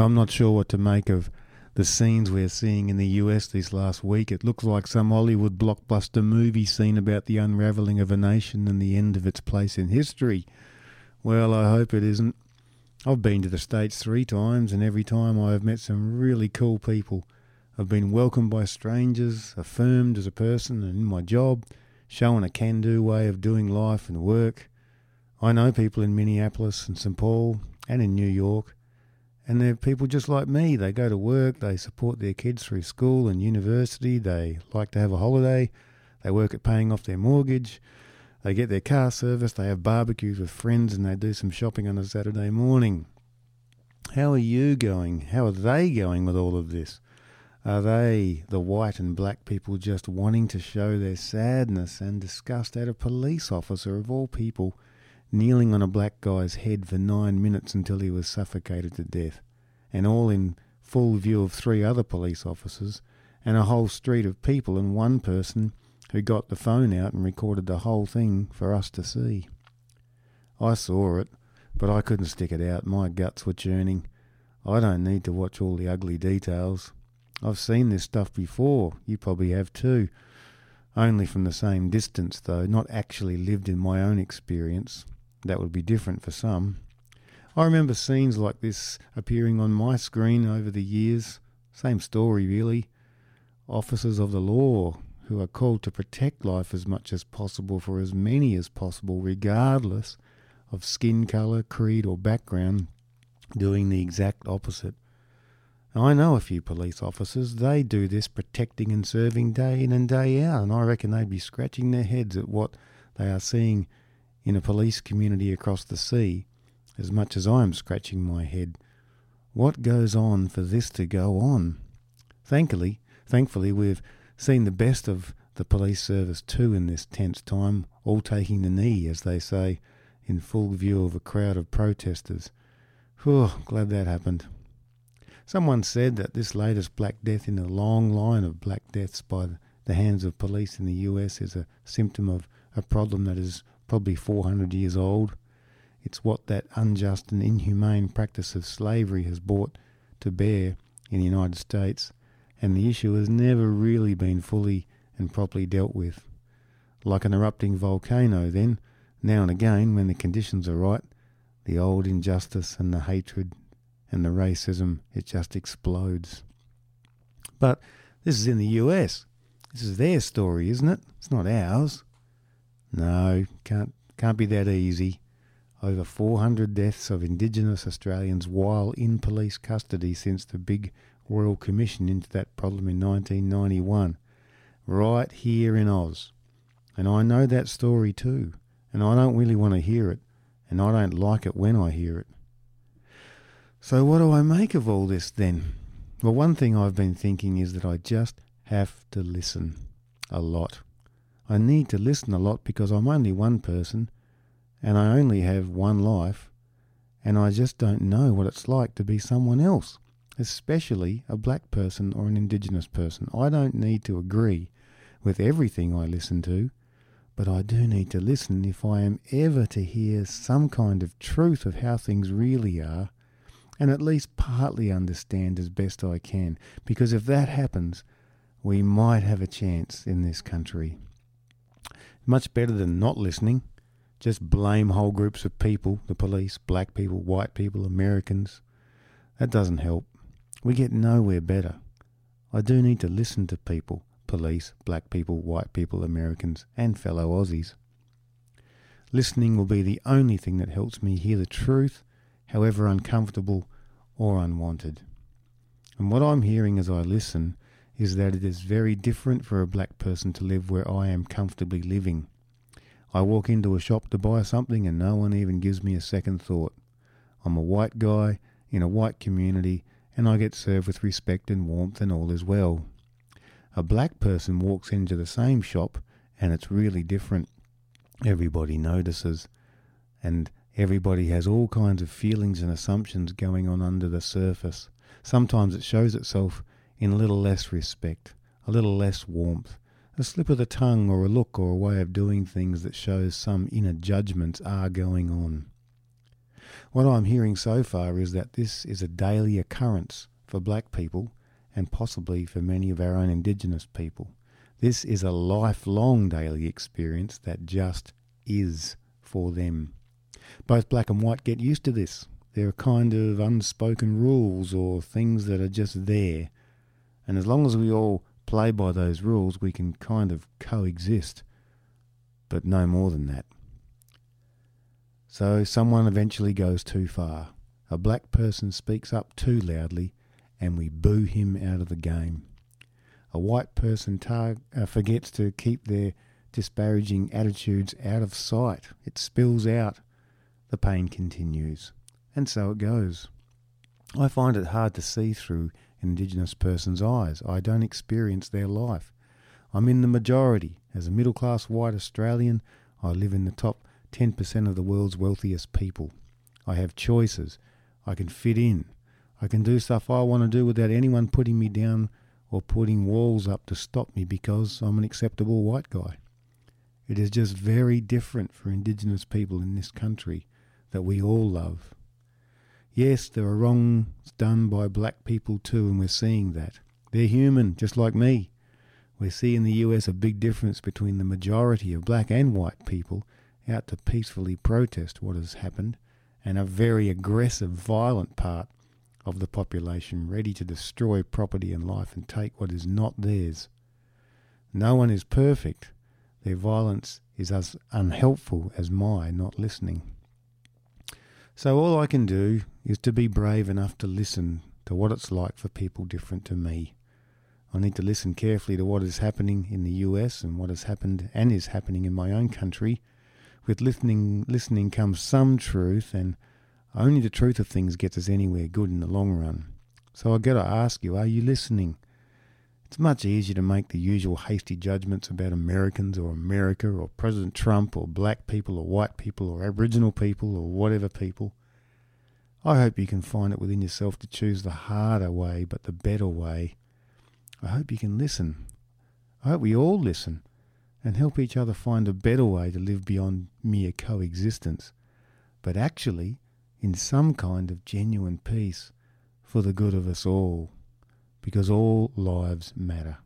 I'm not sure what to make of the scenes we're seeing in the US this last week. It looks like some Hollywood blockbuster movie scene about the unravelling of a nation and the end of its place in history. Well, I hope it isn't. I've been to the States three times, and every time I have met some really cool people. I've been welcomed by strangers, affirmed as a person and in my job, shown a can do way of doing life and work. I know people in Minneapolis and St. Paul and in New York and they're people just like me. They go to work, they support their kids through school and university, they like to have a holiday, they work at paying off their mortgage, they get their car serviced, they have barbecues with friends, and they do some shopping on a Saturday morning. How are you going? How are they going with all of this? Are they, the white and black people, just wanting to show their sadness and disgust at a police officer of all people kneeling on a black guy's head for nine minutes until he was suffocated to death, and all in full view of three other police officers and a whole street of people and one person who got the phone out and recorded the whole thing for us to see. I saw it, but I couldn't stick it out. My guts were churning. I don't need to watch all the ugly details. I've seen this stuff before. You probably have too. Only from the same distance, though, not actually lived in my own experience. That would be different for some. I remember scenes like this appearing on my screen over the years. Same story, really. Officers of the law who are called to protect life as much as possible for as many as possible, regardless of skin colour, creed, or background, doing the exact opposite. I know a few police officers. They do this protecting and serving day in and day out, and I reckon they'd be scratching their heads at what they are seeing in a police community across the sea as much as I am scratching my head. What goes on for this to go on? Thankfully, thankfully we've seen the best of the police service too in this tense time, all taking the knee, as they say, in full view of a crowd of protesters. Whew, glad that happened. Someone said that this latest Black Death in a long line of Black Deaths by the hands of police in the US is a symptom of a problem that is probably 400 years old. It's what that unjust and inhumane practice of slavery has brought to bear in the United States, and the issue has never really been fully and properly dealt with. Like an erupting volcano, then, now and again, when the conditions are right, the old injustice and the hatred and the racism, it just explodes. But this is in the US. This is their story, isn't it? It's not ours. No, can't can't be that easy. Over 400 deaths of Indigenous Australians while in police custody since the big Royal Commission into that problem in 1991, right here in Oz. And I know that story too, and I don't really want to hear it, and I don't like it when I hear it. So, what do I make of all this then? Well, one thing I've been thinking is that I just have to listen a lot. I need to listen a lot because I'm only one person and I only have one life and I just don't know what it's like to be someone else, especially a black person or an indigenous person. I don't need to agree with everything I listen to, but I do need to listen if I am ever to hear some kind of truth of how things really are and at least partly understand as best I can, because if that happens, we might have a chance in this country. Much better than not listening. Just blame whole groups of people the police, black people, white people, Americans. That doesn't help. We get nowhere better. I do need to listen to people police, black people, white people, Americans, and fellow Aussies. Listening will be the only thing that helps me hear the truth, however uncomfortable or unwanted. And what I'm hearing as I listen is that it is very different for a black person to live where I am comfortably living. I walk into a shop to buy something and no one even gives me a second thought. I'm a white guy in a white community and I get served with respect and warmth and all is well. A black person walks into the same shop and it's really different. Everybody notices and everybody has all kinds of feelings and assumptions going on under the surface. Sometimes it shows itself in a little less respect, a little less warmth, a slip of the tongue or a look or a way of doing things that shows some inner judgments are going on. What I'm hearing so far is that this is a daily occurrence for black people and possibly for many of our own indigenous people. This is a lifelong daily experience that just is for them. Both black and white get used to this. There are kind of unspoken rules or things that are just there. And as long as we all play by those rules, we can kind of coexist. But no more than that. So someone eventually goes too far. A black person speaks up too loudly, and we boo him out of the game. A white person tar- uh, forgets to keep their disparaging attitudes out of sight. It spills out. The pain continues. And so it goes. I find it hard to see through an Indigenous person's eyes. I don't experience their life. I'm in the majority. As a middle class white Australian, I live in the top 10% of the world's wealthiest people. I have choices. I can fit in. I can do stuff I want to do without anyone putting me down or putting walls up to stop me because I'm an acceptable white guy. It is just very different for Indigenous people in this country that we all love. Yes, there are wrongs done by black people too, and we're seeing that. They're human, just like me. We see in the US a big difference between the majority of black and white people out to peacefully protest what has happened, and a very aggressive, violent part of the population ready to destroy property and life and take what is not theirs. No one is perfect. Their violence is as unhelpful as my not listening. So all I can do is to be brave enough to listen to what it's like for people different to me. I need to listen carefully to what is happening in the US and what has happened and is happening in my own country with listening, listening comes some truth, and only the truth of things gets us anywhere good in the long run. So I got to ask you, are you listening? It's much easier to make the usual hasty judgments about Americans or America or President Trump or black people or white people or Aboriginal people or whatever people. I hope you can find it within yourself to choose the harder way but the better way. I hope you can listen. I hope we all listen and help each other find a better way to live beyond mere coexistence, but actually in some kind of genuine peace for the good of us all, because all lives matter.